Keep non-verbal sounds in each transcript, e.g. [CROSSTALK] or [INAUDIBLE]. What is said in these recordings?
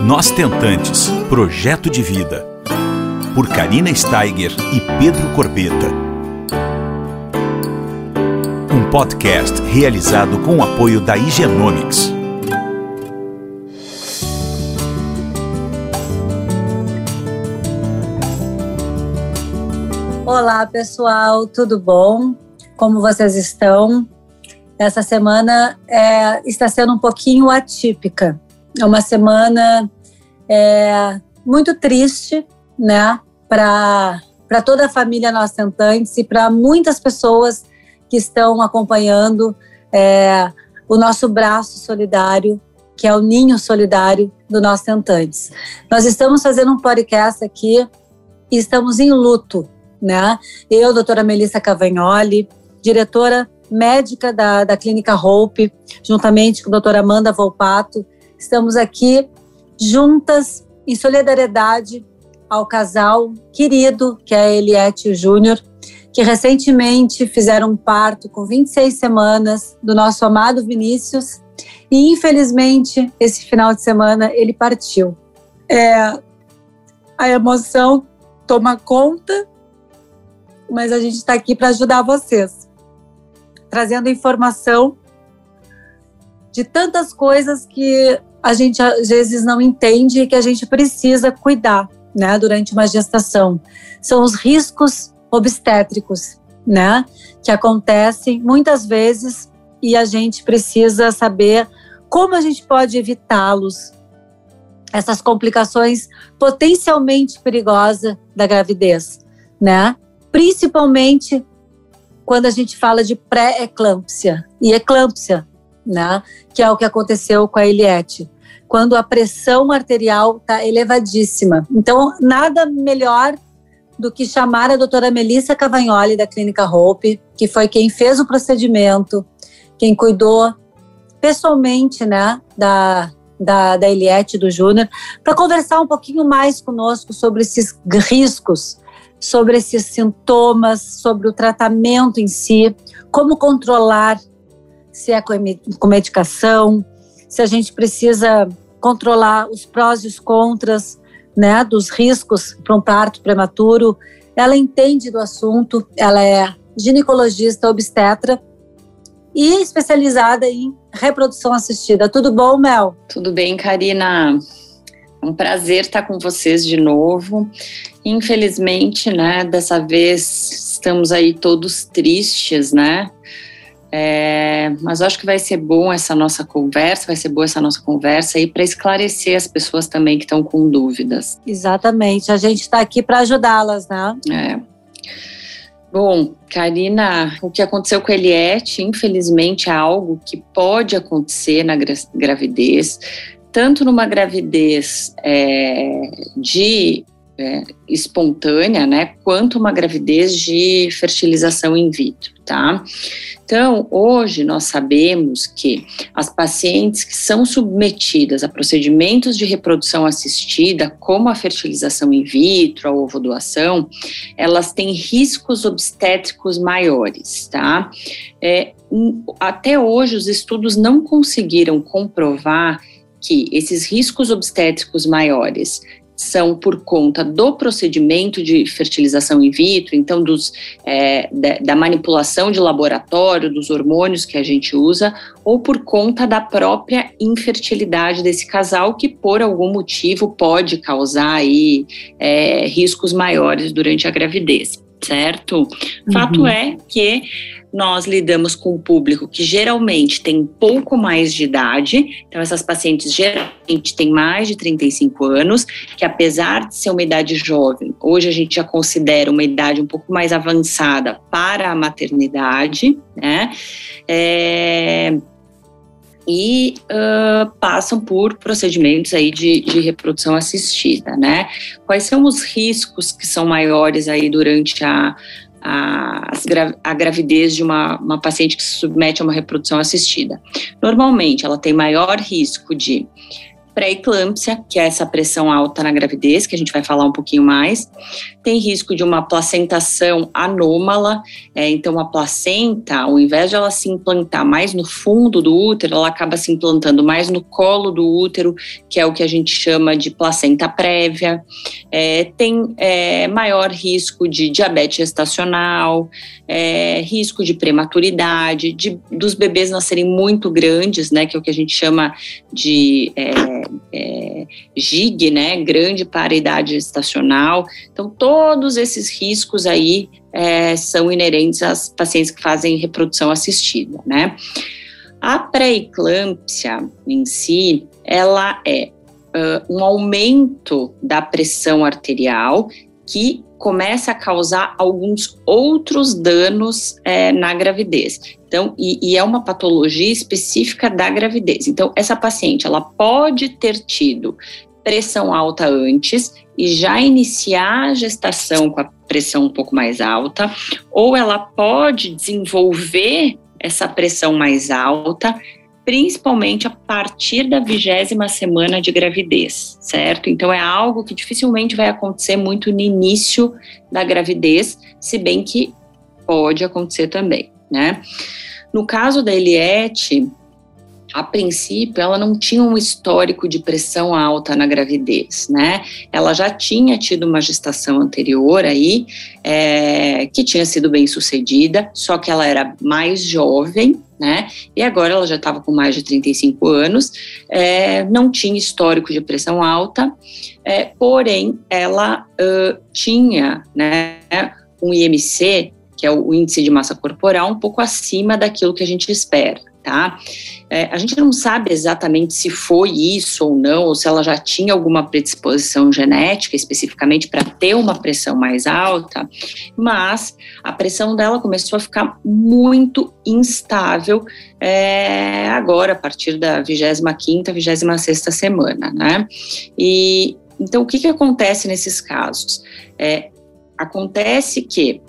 Nós Tentantes Projeto de Vida. Por Karina Steiger e Pedro Corbeta. Um podcast realizado com o apoio da Higienomics. Olá, pessoal, tudo bom? Como vocês estão? Essa semana é, está sendo um pouquinho atípica. É uma semana é, muito triste, né, para toda a família Tentantes e para muitas pessoas que estão acompanhando é, o nosso braço solidário, que é o ninho solidário do Tentantes. Nós estamos fazendo um podcast aqui e estamos em luto, né? Eu, doutora Melissa Cavagnoli, diretora médica da, da Clínica Hope, juntamente com a doutora Amanda Volpato, estamos aqui juntas em solidariedade ao casal querido, que é a Eliette e o Júnior, que recentemente fizeram um parto com 26 semanas do nosso amado Vinícius e infelizmente esse final de semana ele partiu. É, a emoção toma conta, mas a gente está aqui para ajudar vocês trazendo informação de tantas coisas que a gente às vezes não entende que a gente precisa cuidar, né, durante uma gestação. São os riscos obstétricos, né, que acontecem muitas vezes e a gente precisa saber como a gente pode evitá-los. Essas complicações potencialmente perigosas da gravidez, né? Principalmente quando a gente fala de pré-eclâmpsia e eclâmpsia, né? Que é o que aconteceu com a Eliette. Quando a pressão arterial está elevadíssima. Então, nada melhor do que chamar a doutora Melissa Cavagnoli da Clínica Hope, que foi quem fez o procedimento, quem cuidou pessoalmente, né, da, da, da Eliette do Júnior, para conversar um pouquinho mais conosco sobre esses riscos sobre esses sintomas, sobre o tratamento em si, como controlar, se é com medicação, se a gente precisa controlar os prós e os contras, né, dos riscos para um parto prematuro. Ela entende do assunto, ela é ginecologista obstetra e especializada em reprodução assistida. Tudo bom, Mel? Tudo bem, Karina. É um prazer estar com vocês de novo. Infelizmente, né, dessa vez estamos aí todos tristes, né? É, mas acho que vai ser bom essa nossa conversa, vai ser boa essa nossa conversa aí para esclarecer as pessoas também que estão com dúvidas. Exatamente, a gente está aqui para ajudá-las, né? É. Bom, Karina, o que aconteceu com a Eliette, infelizmente, é algo que pode acontecer na gravidez tanto numa gravidez é, de é, espontânea, né, quanto uma gravidez de fertilização in vitro, tá? Então, hoje nós sabemos que as pacientes que são submetidas a procedimentos de reprodução assistida, como a fertilização in vitro, a ovodoação, elas têm riscos obstétricos maiores, tá? É, até hoje, os estudos não conseguiram comprovar que esses riscos obstétricos maiores são por conta do procedimento de fertilização in vitro, então dos, é, da, da, manipulação de laboratório, dos hormônios que a gente usa, ou por conta da própria infertilidade desse casal, que por algum motivo pode causar aí, é, riscos maiores durante a gravidez, certo? Uhum. Fato é que nós lidamos com um público que geralmente tem pouco mais de idade, então essas pacientes geralmente têm mais de 35 anos, que apesar de ser uma idade jovem, hoje a gente já considera uma idade um pouco mais avançada para a maternidade, né? É, e uh, passam por procedimentos aí de, de, reprodução assistida, né? Quais são os riscos que são maiores aí durante a, a, a gravidez de uma, uma paciente que se submete a uma reprodução assistida. Normalmente, ela tem maior risco de pré-eclâmpsia, que é essa pressão alta na gravidez, que a gente vai falar um pouquinho mais. Tem risco de uma placentação anômala, é, então a placenta, ao invés de ela se implantar mais no fundo do útero, ela acaba se implantando mais no colo do útero, que é o que a gente chama de placenta prévia. É, tem é, maior risco de diabetes gestacional, é, risco de prematuridade, de, dos bebês nascerem muito grandes, né, que é o que a gente chama de é, é, GIG, né, grande para a idade gestacional. Então, todos esses riscos aí é, são inerentes às pacientes que fazem reprodução assistida, né. A pré-eclâmpsia em si, ela é uh, um aumento da pressão arterial que começa a causar alguns outros danos é, na gravidez. Então, e, e, é uma patologia específica da gravidez. Então, essa paciente, ela pode ter tido pressão alta antes e já iniciar a gestação com a pressão um pouco mais alta, ou ela pode desenvolver essa pressão mais alta principalmente a partir da vigésima semana de gravidez, certo? Então é algo que dificilmente vai acontecer muito no início da gravidez, se bem que pode acontecer também, né? No caso da Eliette, a princípio, ela não tinha um histórico de pressão alta na gravidez, né? Ela já tinha tido uma gestação anterior aí, é, que tinha sido bem sucedida, só que ela era mais jovem, né? E agora ela já estava com mais de 35 anos, é, não tinha histórico de pressão alta, é, porém ela uh, tinha, né, um IMC, que é o índice de massa corporal, um pouco acima daquilo que a gente espera tá? É, a gente não sabe exatamente se foi isso ou não, ou se ela já tinha alguma predisposição genética especificamente para ter uma pressão mais alta, mas a pressão dela começou a ficar muito instável é, agora, a partir da 25ª, 26ª semana, né? E então, o que, que acontece nesses casos? É, acontece que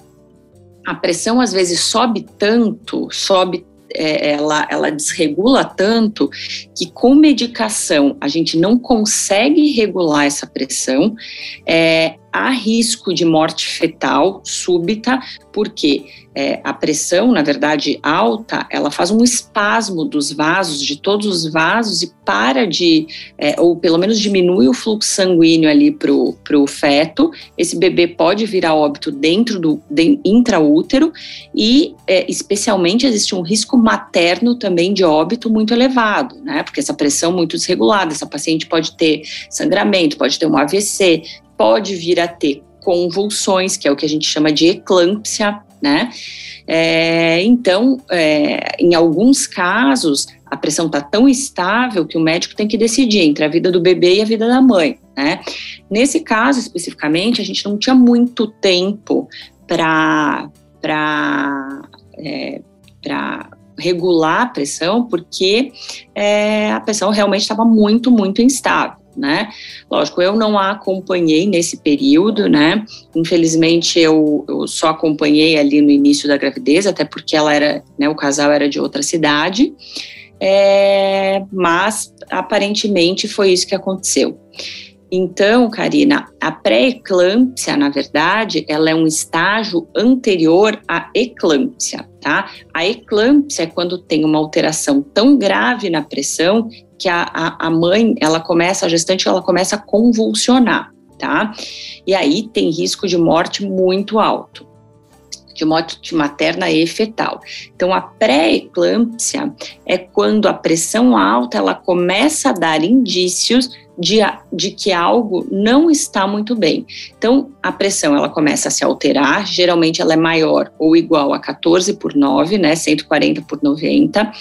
a pressão às vezes sobe tanto, sobe é, ela, ela desregula tanto que com medicação a gente não consegue regular essa pressão. É, há risco de morte fetal súbita, porque é, a pressão, na verdade, alta, ela faz um espasmo dos vasos, de todos os vasos, e para de, é, ou pelo menos diminui o fluxo sanguíneo ali para o feto. Esse bebê pode virar óbito dentro do de, intraútero, e é, especialmente existe um risco materno também de óbito muito elevado, né? Porque essa pressão muito desregulada, essa paciente pode ter sangramento, pode ter um AVC, pode vir a ter convulsões, que é o que a gente chama de eclâmpsia, né? É, então, é, em alguns casos, a pressão está tão estável que o médico tem que decidir entre a vida do bebê e a vida da mãe, né? Nesse caso especificamente, a gente não tinha muito tempo para para é, para regular a pressão, porque é, a pressão realmente estava muito, muito instável né? Lógico, eu não a acompanhei nesse período, né? Infelizmente, eu, eu só acompanhei ali no início da gravidez, até porque ela era, né, o casal era de outra cidade. É, mas aparentemente foi isso que aconteceu. Então, Karina, a pré-eclâmpsia, na verdade, ela é um estágio anterior à eclâmpsia, tá? A eclâmpsia é quando tem uma alteração tão grave na pressão que a, a, a mãe, ela começa, a gestante, ela começa a convulsionar, tá? E aí tem risco de morte muito alto de morte materna e fetal. Então, a pré-eclâmpsia é quando a pressão alta ela começa a dar indícios de, de que algo não está muito bem. Então, a pressão ela começa a se alterar, geralmente ela é maior ou igual a 14 por 9, né, 140 por 90.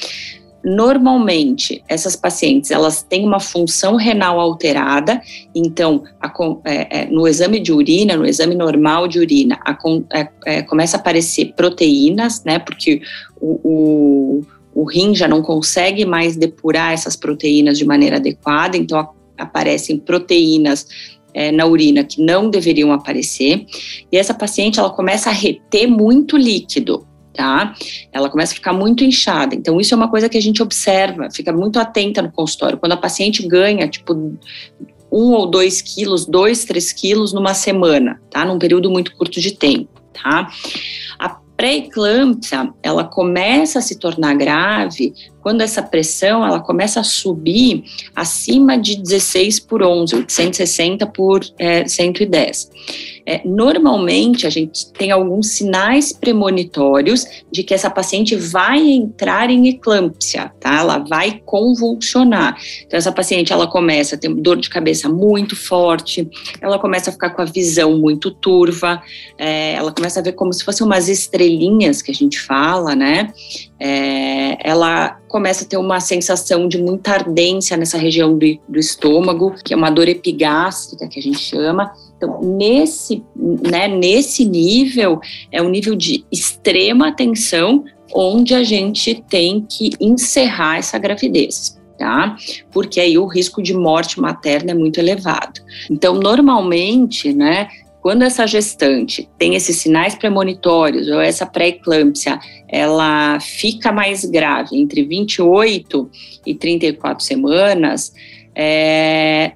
Normalmente, essas pacientes elas têm uma função renal alterada, então a, é, é, no exame de urina, no exame normal de urina, a, é, é, começa a aparecer proteínas, né? Porque o, o, o, rim já não consegue mais depurar essas proteínas de maneira adequada, então aparecem proteínas é, na urina que não deveriam aparecer, e essa paciente ela começa a reter muito líquido tá? Ela começa a ficar muito inchada. Então, isso é uma coisa que a gente observa, fica muito atenta no consultório. Quando a paciente ganha, tipo, um ou dois quilos, dois, três quilos numa semana, tá? Num período muito curto de tempo, tá? A pré-eclâmpsia, ela começa a se tornar grave quando essa pressão ela começa a subir acima de 16 por 11, 860 por é, 110. É, normalmente, a gente tem alguns sinais premonitórios de que essa paciente vai entrar em eclâmpsia, tá? Ela vai convulsionar. Então, essa paciente, ela começa a ter dor de cabeça muito forte, ela começa a ficar com a visão muito turva, é, ela começa a ver como se fossem umas estrelinhas que a gente fala, né? É, ela começa a ter uma sensação de muita ardência nessa região do, do estômago, que é uma dor epigástrica que a gente chama. Então, nesse, né, nesse nível, é um nível de extrema tensão, onde a gente tem que encerrar essa gravidez. Tá? Porque aí o risco de morte materna é muito elevado. Então, normalmente, né, quando essa gestante tem esses sinais premonitórios ou essa pré-eclâmpsia, ela fica mais grave entre 28 e 34 semanas, é,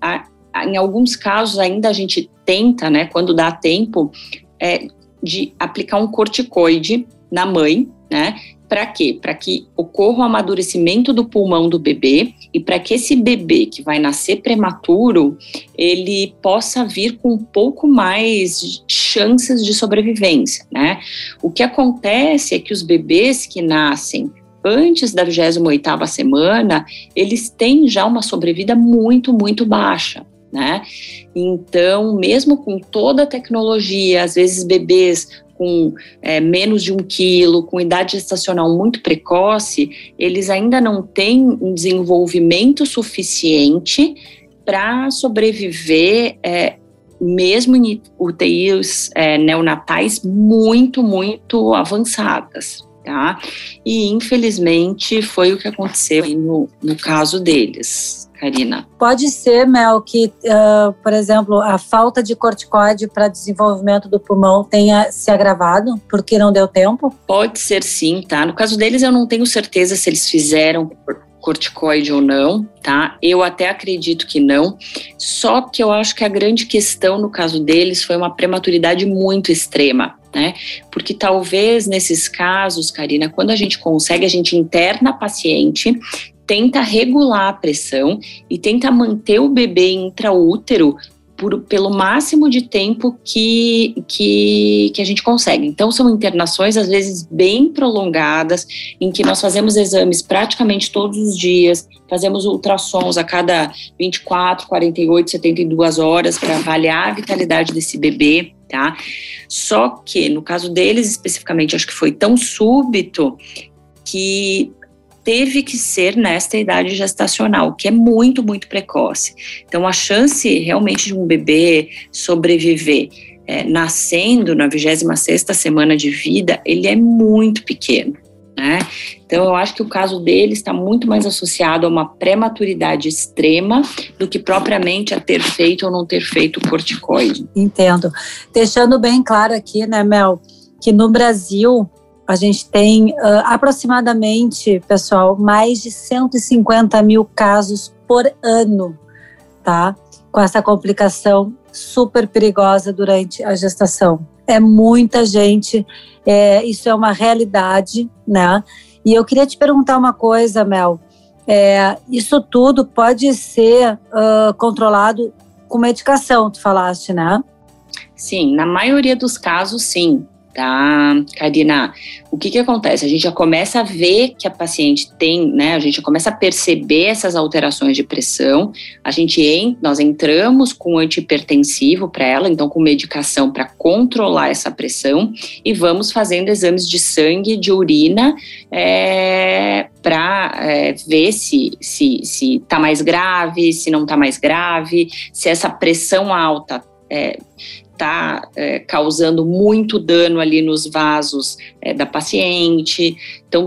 a, a, em alguns casos ainda a gente tenta, né, quando dá tempo, é, de aplicar um corticoide na mãe, né, para quê? Para que ocorra o amadurecimento do pulmão do bebê e para que esse bebê que vai nascer prematuro, ele possa vir com um pouco mais chances de sobrevivência, né? O que acontece é que os bebês que nascem antes da 28ª semana, eles têm já uma sobrevida muito, muito baixa. Né? Então, mesmo com toda a tecnologia, às vezes bebês com é, menos de um quilo, com idade gestacional muito precoce, eles ainda não têm um desenvolvimento suficiente para sobreviver, é, mesmo em UTIs é, neonatais muito, muito avançadas. Tá? E infelizmente foi o que aconteceu no, no caso deles. Karina? Pode ser, Mel, que, uh, por exemplo, a falta de corticoide para desenvolvimento do pulmão tenha se agravado porque não deu tempo? Pode ser sim, tá? No caso deles, eu não tenho certeza se eles fizeram corticoide ou não, tá? Eu até acredito que não. Só que eu acho que a grande questão no caso deles foi uma prematuridade muito extrema. Né? Porque talvez nesses casos, Karina, quando a gente consegue, a gente interna a paciente, tenta regular a pressão e tenta manter o bebê intraútero por, pelo máximo de tempo que, que, que a gente consegue. Então, são internações, às vezes, bem prolongadas, em que nós fazemos exames praticamente todos os dias, fazemos ultrassons a cada 24, 48, 72 horas para avaliar a vitalidade desse bebê. Tá? Só que, no caso deles especificamente, acho que foi tão súbito que teve que ser nesta idade gestacional, que é muito, muito precoce. Então, a chance realmente de um bebê sobreviver é, nascendo na 26 semana de vida, ele é muito pequeno. Né? Então, eu acho que o caso dele está muito mais associado a uma prematuridade extrema do que propriamente a ter feito ou não ter feito o corticoide. Entendo. Deixando bem claro aqui, né, Mel, que no Brasil a gente tem uh, aproximadamente, pessoal, mais de 150 mil casos por ano, tá? Com essa complicação super perigosa durante a gestação. É muita gente, é, isso é uma realidade, né? E eu queria te perguntar uma coisa, Mel. É, isso tudo pode ser uh, controlado com medicação, tu falaste, né? Sim, na maioria dos casos, sim tá, Karina? O que que acontece? A gente já começa a ver que a paciente tem, né? A gente já começa a perceber essas alterações de pressão. A gente en, nós entramos com antihipertensivo para ela, então com medicação para controlar essa pressão e vamos fazendo exames de sangue, de urina, é, para é, ver se se se está mais grave, se não está mais grave, se essa pressão alta é, está é, causando muito dano ali nos vasos é, da paciente. Então,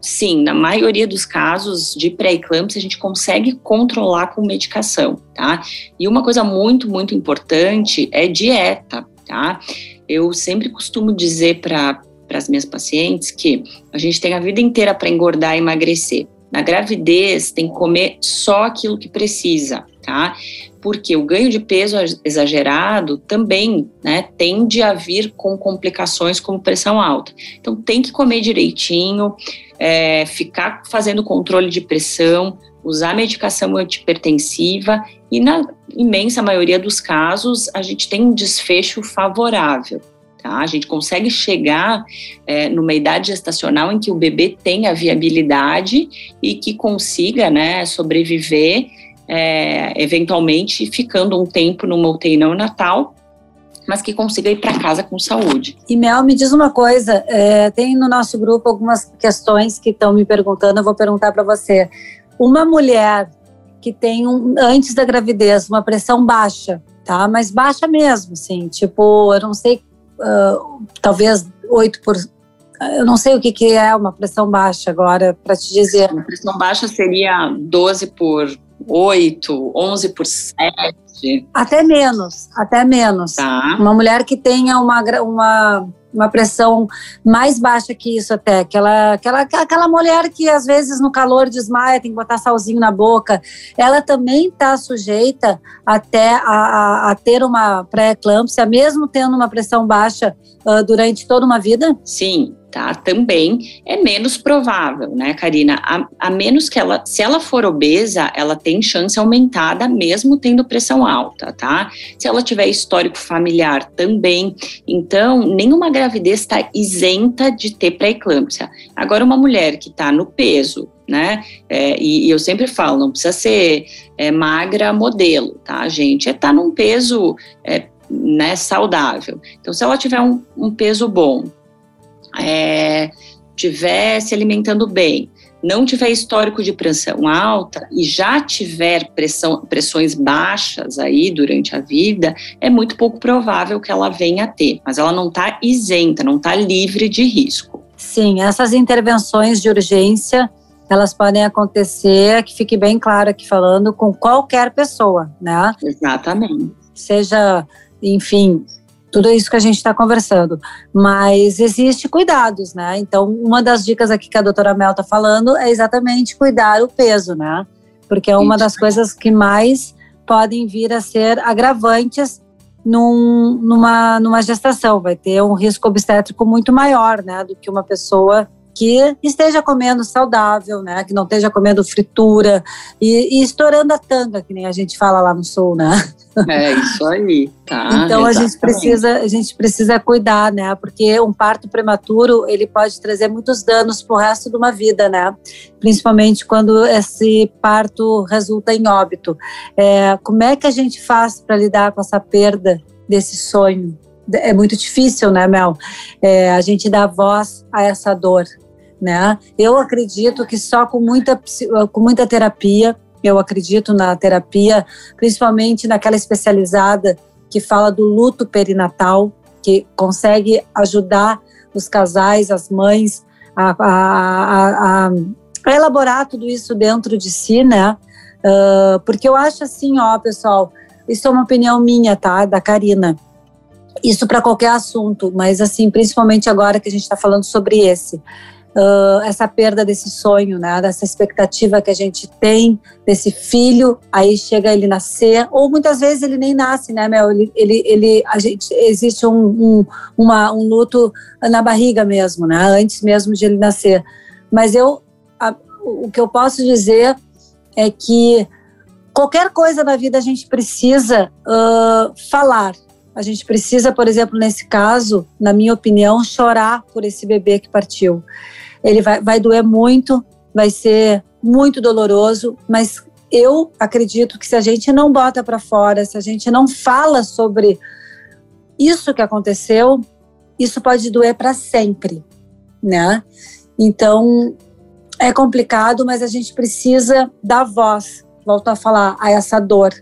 sim, na maioria dos casos de pré-eclâmpsia, a gente consegue controlar com medicação, tá? E uma coisa muito, muito importante é dieta, tá? Eu sempre costumo dizer para as minhas pacientes que a gente tem a vida inteira para engordar e emagrecer. Na gravidez, tem que comer só aquilo que precisa, tá? Porque o ganho de peso exagerado também né, tende a vir com complicações como pressão alta. Então, tem que comer direitinho, é, ficar fazendo controle de pressão, usar medicação antipertensiva e, na imensa maioria dos casos, a gente tem um desfecho favorável. Tá? A gente consegue chegar é, numa idade gestacional em que o bebê tenha viabilidade e que consiga né, sobreviver, é, eventualmente ficando um tempo numa UTI não natal, mas que consiga ir para casa com saúde. E Mel, me diz uma coisa: é, tem no nosso grupo algumas questões que estão me perguntando, eu vou perguntar para você. Uma mulher que tem um, antes da gravidez uma pressão baixa, tá? Mas baixa mesmo, assim, tipo, eu não sei uh, talvez 8 por. Eu não sei o que, que é uma pressão baixa agora, para te dizer. Uma pressão baixa seria 12 por 8, 11 por 7. Até menos, até menos. Tá. Uma mulher que tenha uma, uma uma pressão mais baixa que isso até, aquela, aquela, aquela mulher que às vezes no calor desmaia, tem que botar salzinho na boca, ela também está sujeita até a, a, a ter uma pré-eclâmpsia, mesmo tendo uma pressão baixa uh, durante toda uma vida? Sim, tá? Também é menos provável, né, Karina? A, a, menos que ela, se ela for obesa, ela tem chance aumentada mesmo tendo pressão alta, tá? Se ela tiver histórico familiar também, então nenhuma gravidez está isenta de ter pré-eclâmpsia. Agora, uma mulher que está no peso, né? É, e, e, eu sempre falo, não precisa ser é, magra modelo, tá, gente? É estar tá num peso é, né, saudável. Então, se ela tiver um, um peso bom, é, tiver se alimentando bem, não tiver histórico de pressão alta e já tiver pressão, pressões baixas aí durante a vida, é muito pouco provável que ela venha a ter. Mas ela não está isenta, não está livre de risco. Sim, essas intervenções de urgência elas podem acontecer, que fique bem claro aqui falando, com qualquer pessoa, né? Exatamente. Seja, enfim, tudo isso que a gente está conversando. Mas existe cuidados, né? Então, uma das dicas aqui que a doutora Mel está falando é exatamente cuidar o peso, né? Porque é uma das coisas que mais podem vir a ser agravantes num, numa, numa gestação. Vai ter um risco obstétrico muito maior, né? Do que uma pessoa que esteja comendo saudável, né? Que não esteja comendo fritura e, e, estourando a tanga, que nem a gente fala lá no sul, né? É isso aí, tá? Então a gente precisa, a gente precisa cuidar, né? Porque um parto prematuro ele pode trazer muitos danos para o resto de uma vida, né? Principalmente quando esse parto resulta em óbito. É, como é que a gente faz para lidar com essa perda desse sonho? É muito difícil, né, Mel? É, a gente dá voz a essa dor, né? Eu acredito que só com muita, com muita terapia, eu acredito na terapia, principalmente naquela especializada que fala do luto perinatal, que consegue ajudar os casais, as mães a, a, a, a elaborar tudo isso dentro de si, né? Uh, porque eu acho assim, ó, pessoal, isso é uma opinião minha, tá? Da Karina. Isso para qualquer assunto, mas assim, principalmente agora que a gente está falando sobre esse uh, essa perda desse sonho, né? Dessa expectativa que a gente tem desse filho, aí chega ele nascer, ou muitas vezes ele nem nasce, né, Mel? Ele, ele, ele a gente, existe um, um, uma, um luto na barriga mesmo, né? Antes mesmo de ele nascer. Mas eu, a, o que eu posso dizer é que qualquer coisa na vida a gente precisa uh, falar, a gente precisa, por exemplo, nesse caso, na minha opinião, chorar por esse bebê que partiu. Ele vai, vai doer muito, vai ser muito doloroso, mas eu acredito que se a gente não bota para fora, se a gente não fala sobre isso que aconteceu, isso pode doer para sempre, né? Então é complicado, mas a gente precisa dar voz, volto a falar, a essa dor.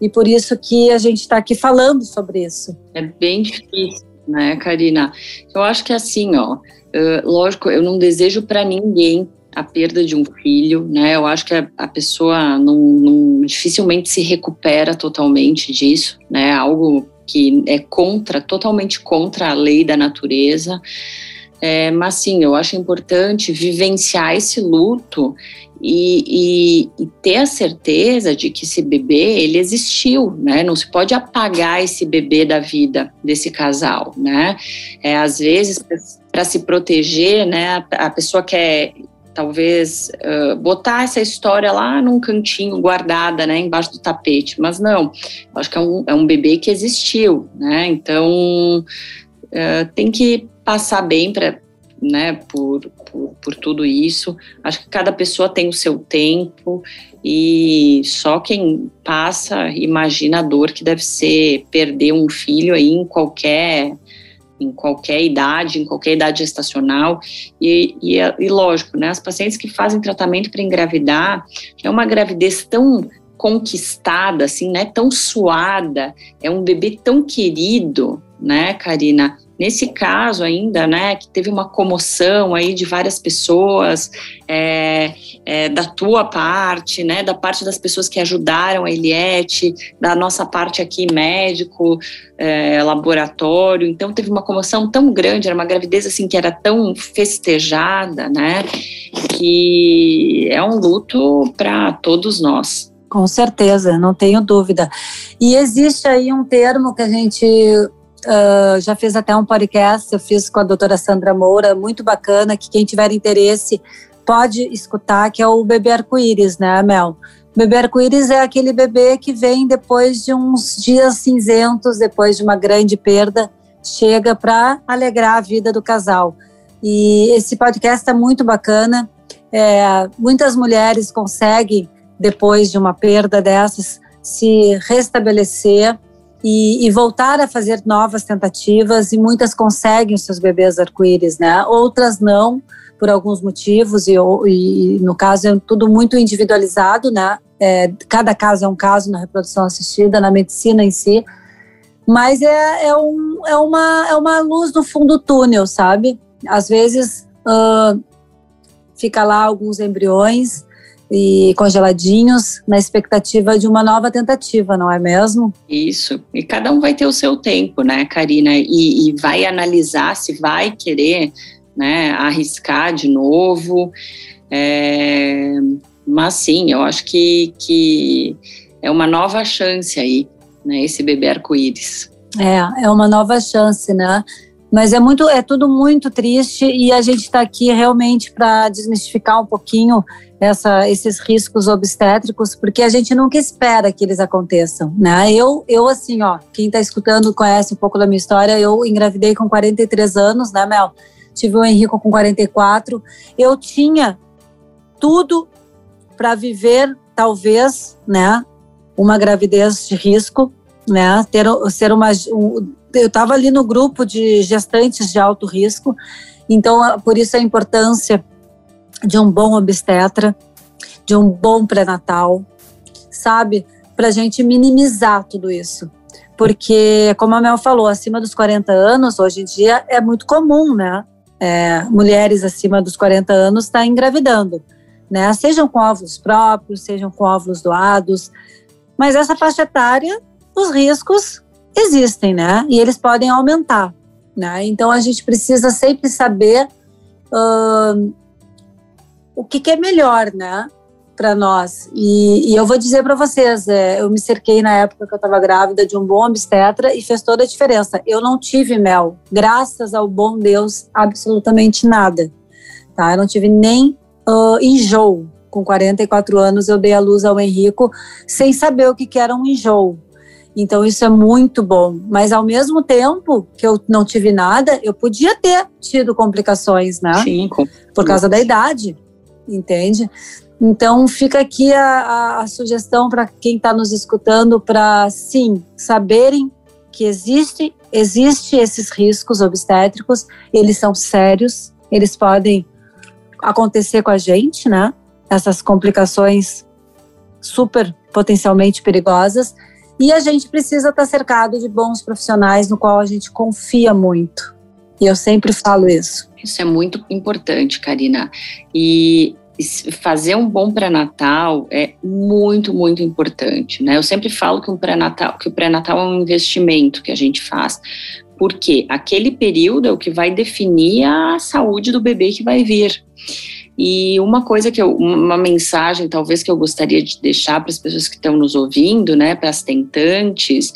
E por isso que a gente está aqui falando sobre isso. É bem difícil, né, Karina? Eu acho que assim, ó, lógico, eu não desejo para ninguém a perda de um filho, né? Eu acho que a, a pessoa não, não, dificilmente se recupera totalmente disso, né? Algo que é contra, totalmente contra a lei da natureza. É, mas sim, eu acho importante vivenciar esse luto e, e, e, ter a certeza de que esse bebê ele existiu, né? Não se pode apagar esse bebê da vida desse casal, né? É, às vezes para se proteger, né? A, pessoa quer talvez uh, botar essa história lá num cantinho guardada, né, embaixo do tapete, mas não, acho que é um, é um bebê que existiu, né, então uh, tem que passar bem para né, por, por, por, tudo isso. Acho que cada pessoa tem o seu tempo e só quem passa imagina a dor que deve ser perder um filho aí em qualquer em qualquer idade, em qualquer idade gestacional. E, e, e lógico, né, as pacientes que fazem tratamento para engravidar, é uma gravidez tão conquistada, assim, né, tão suada, é um bebê tão querido, né, Karina? Nesse caso ainda, né, que teve uma comoção aí de várias pessoas, é, é, da tua parte, né, da parte das pessoas que ajudaram a Eliette, da nossa parte aqui, médico, é, laboratório, então teve uma comoção tão grande, era uma gravidez assim que era tão festejada, né, que é um luto para todos nós. Com certeza, não tenho dúvida. E existe aí um termo que a gente uh, já fiz até um podcast, eu fiz com a doutora Sandra Moura, muito bacana, que quem tiver interesse pode escutar, que é o bebê arco-íris, né, Mel? Bebê arco-íris é aquele bebê que vem depois de uns dias cinzentos, depois de uma grande perda, chega para alegrar a vida do casal. E esse podcast é muito bacana. É, muitas mulheres conseguem, depois de uma perda dessas, se restabelecer e, e, voltar a fazer novas tentativas e muitas conseguem os seus bebês arco-íris, né? Outras não, por alguns motivos e, e, no caso é tudo muito individualizado, né? É, cada caso é um caso na reprodução assistida, na medicina em si, mas é, é, um, é, uma, é uma luz no fundo do túnel, sabe? Às vezes uh, fica lá alguns embriões e congeladinhos na expectativa de uma nova tentativa, não é mesmo? Isso. E cada um vai ter o seu tempo, né, Karina? E, e vai analisar se vai querer né, arriscar de novo. É, mas sim, eu acho que, que é uma nova chance aí, né, esse bebê arco-íris. É, é uma nova chance, né? Mas é muito, é tudo muito triste e a gente está aqui realmente para desmistificar um pouquinho essa, esses riscos obstétricos, porque a gente nunca espera que eles aconteçam, né? Eu, eu assim, ó, quem está escutando conhece um pouco da minha história. Eu engravidei com 43 anos, né, Mel? Tive o Henrico com 44. Eu tinha tudo para viver, talvez, né, uma gravidez de risco, né? Ter, ser uma, um, eu estava ali no grupo de gestantes de alto risco, então por isso a importância de um bom obstetra, de um bom pré-natal, sabe? Para a gente minimizar tudo isso. Porque, como a Mel falou, acima dos 40 anos, hoje em dia, é muito comum, né? É, mulheres acima dos 40 anos estar tá engravidando, né? Sejam com óvulos próprios, sejam com óvulos doados. Mas essa faixa etária, os riscos existem, né? E eles podem aumentar, né? Então a gente precisa sempre saber uh, o que, que, é melhor, né? Para nós. E, e, eu vou dizer para vocês, é, eu me cerquei na época que eu estava grávida de um bom obstetra e fez toda a diferença. Eu não tive mel, graças ao bom Deus, absolutamente nada. Tá? Eu não tive nem uh, enjoo. Com 44 anos, eu dei a luz ao Henrico sem saber o que, que era um enjoo. Então isso é muito bom. Mas ao mesmo tempo que eu não tive nada, eu podia ter tido complicações, né? Sim, com... por causa da idade, entende? Então fica aqui a, a, a sugestão para quem está nos escutando para sim saberem que existe existe esses riscos obstétricos, eles são sérios, eles podem acontecer com a gente, né? Essas complicações super potencialmente perigosas e a gente precisa estar cercado de bons profissionais no qual a gente confia muito. E eu sempre falo isso. Isso é muito importante, Karina. E fazer um bom pré-natal é muito, muito importante, né? Eu sempre falo que um pré-natal, que o pré-natal é um investimento que a gente faz, Porque aquele período é o que vai definir a saúde do bebê que vai vir. E uma coisa que eu, uma mensagem talvez que eu gostaria de deixar para as pessoas que estão nos ouvindo, né, para as tentantes,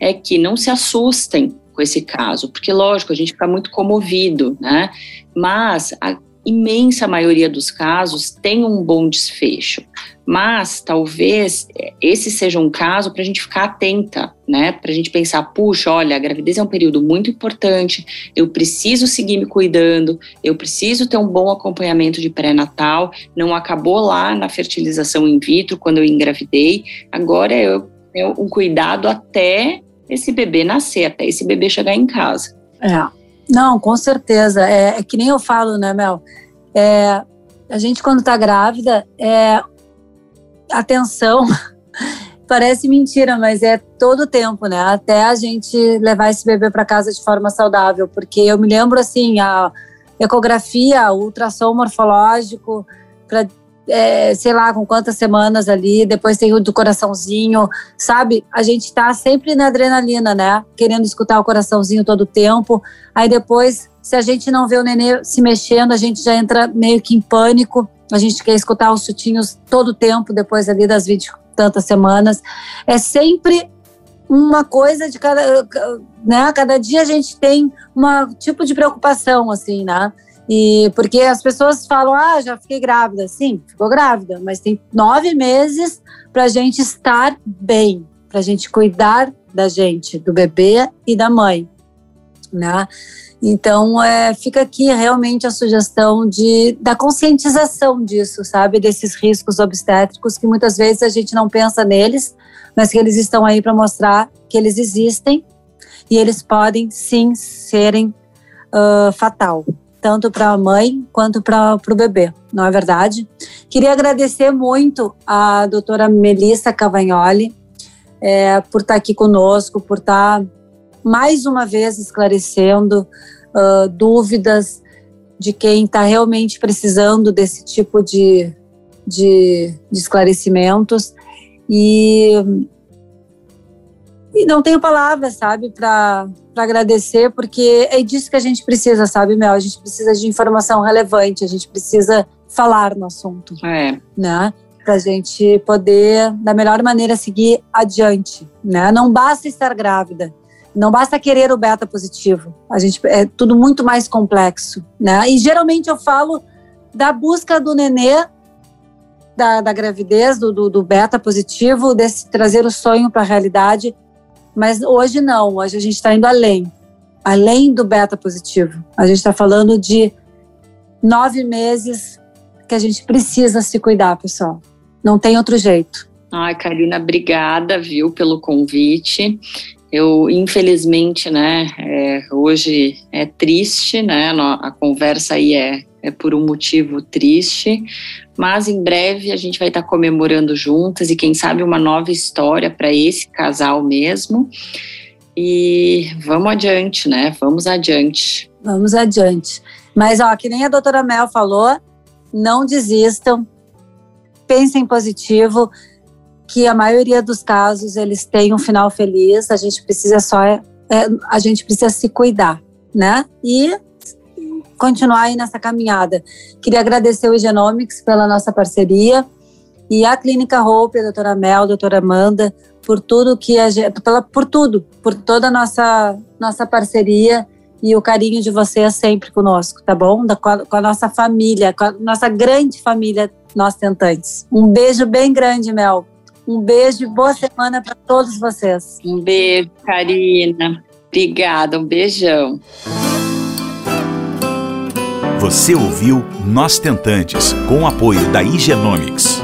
é que não se assustem com esse caso, porque lógico, a gente fica muito comovido, né? Mas a imensa maioria dos casos tem um bom desfecho. Mas talvez é, esse seja um caso para a gente ficar atenta, né? Para a gente pensar, puxa, olha, a gravidez é um período muito importante, eu preciso seguir me cuidando, eu preciso ter um bom acompanhamento de pré-natal, não acabou lá na fertilização in vitro quando eu engravidei, agora eu tenho um cuidado até esse bebê nascer, até esse bebê chegar em casa. É. Não, com certeza. É, é que nem eu falo, né, Mel? É, a gente, quando tá grávida, é, atenção, [LAUGHS] parece mentira, mas é todo o tempo, né? Até a gente levar esse bebê para casa de forma saudável, porque eu me lembro assim, a ecografia, o ultrassom morfológico, para é, sei lá, com quantas semanas ali, depois tem o do coraçãozinho, sabe? A gente tá sempre na adrenalina, né? Querendo escutar o coraçãozinho todo o tempo. Aí depois, se a gente não vê o nenê se mexendo, a gente já entra meio que em pânico. A gente quer escutar os chutinhos todo o tempo, depois ali das 20 tantas semanas. É sempre uma coisa de cada, né? Cada dia a gente tem um tipo de preocupação, assim, né? E porque as pessoas falam, ah, já fiquei grávida. Sim, ficou grávida, mas tem nove meses para a gente estar bem, para a gente cuidar da gente, do bebê e da mãe, né? Então, é, fica aqui realmente a sugestão de, da conscientização disso, sabe? Desses riscos obstétricos que muitas vezes a gente não pensa neles, mas que eles estão aí para mostrar que eles existem e eles podem sim serem uh, fatal, tanto para a mãe quanto para o bebê, não é verdade? Queria agradecer muito a doutora Melissa Cavagnoli é, por estar aqui conosco, por estar mais uma vez esclarecendo uh, dúvidas de quem está realmente precisando desse tipo de, de, de esclarecimentos. E, e não tenho palavras, sabe, para agradecer, porque é disso que a gente precisa, sabe, Mel? A gente precisa de informação relevante, a gente precisa falar no assunto. É. Né? Para a gente poder, da melhor maneira, seguir adiante. Né? Não basta estar grávida, não basta querer o beta positivo. A gente é tudo muito mais complexo, né? E geralmente eu falo da busca do nenê da, da gravidez, do, do, do, beta positivo, desse trazer o sonho para a realidade. Mas hoje não, hoje a gente está indo além, além do beta positivo. A gente está falando de nove meses que a gente precisa se cuidar, pessoal. Não tem outro jeito. Ai, Karina, obrigada, viu, pelo convite. Eu, infelizmente, né, é, hoje é triste, né, a conversa aí é, é por um motivo triste, mas em breve a gente vai estar comemorando juntas e quem sabe uma nova história para esse casal mesmo. E vamos adiante, né? Vamos adiante. Vamos adiante. Mas, ó, que nem a doutora Mel falou, não desistam, pensem positivo que a maioria dos casos eles têm um final feliz. A gente precisa só é, a gente precisa se cuidar, né? E continuar aí nessa caminhada. Queria agradecer o Genomics pela nossa parceria e a Clínica Hope, a doutora Mel, a doutora Amanda, por tudo que a gente, pela, por tudo, por toda a nossa, nossa parceria e o carinho de vocês sempre conosco, tá bom? Da, com, a, com a nossa família, com a nossa grande família, nós tentantes. Um beijo bem grande, Mel. Um beijo e boa semana para todos vocês. Um beijo, Karina. Obrigada, um beijão. Você ouviu Nós Tentantes, com o apoio da Igenomics.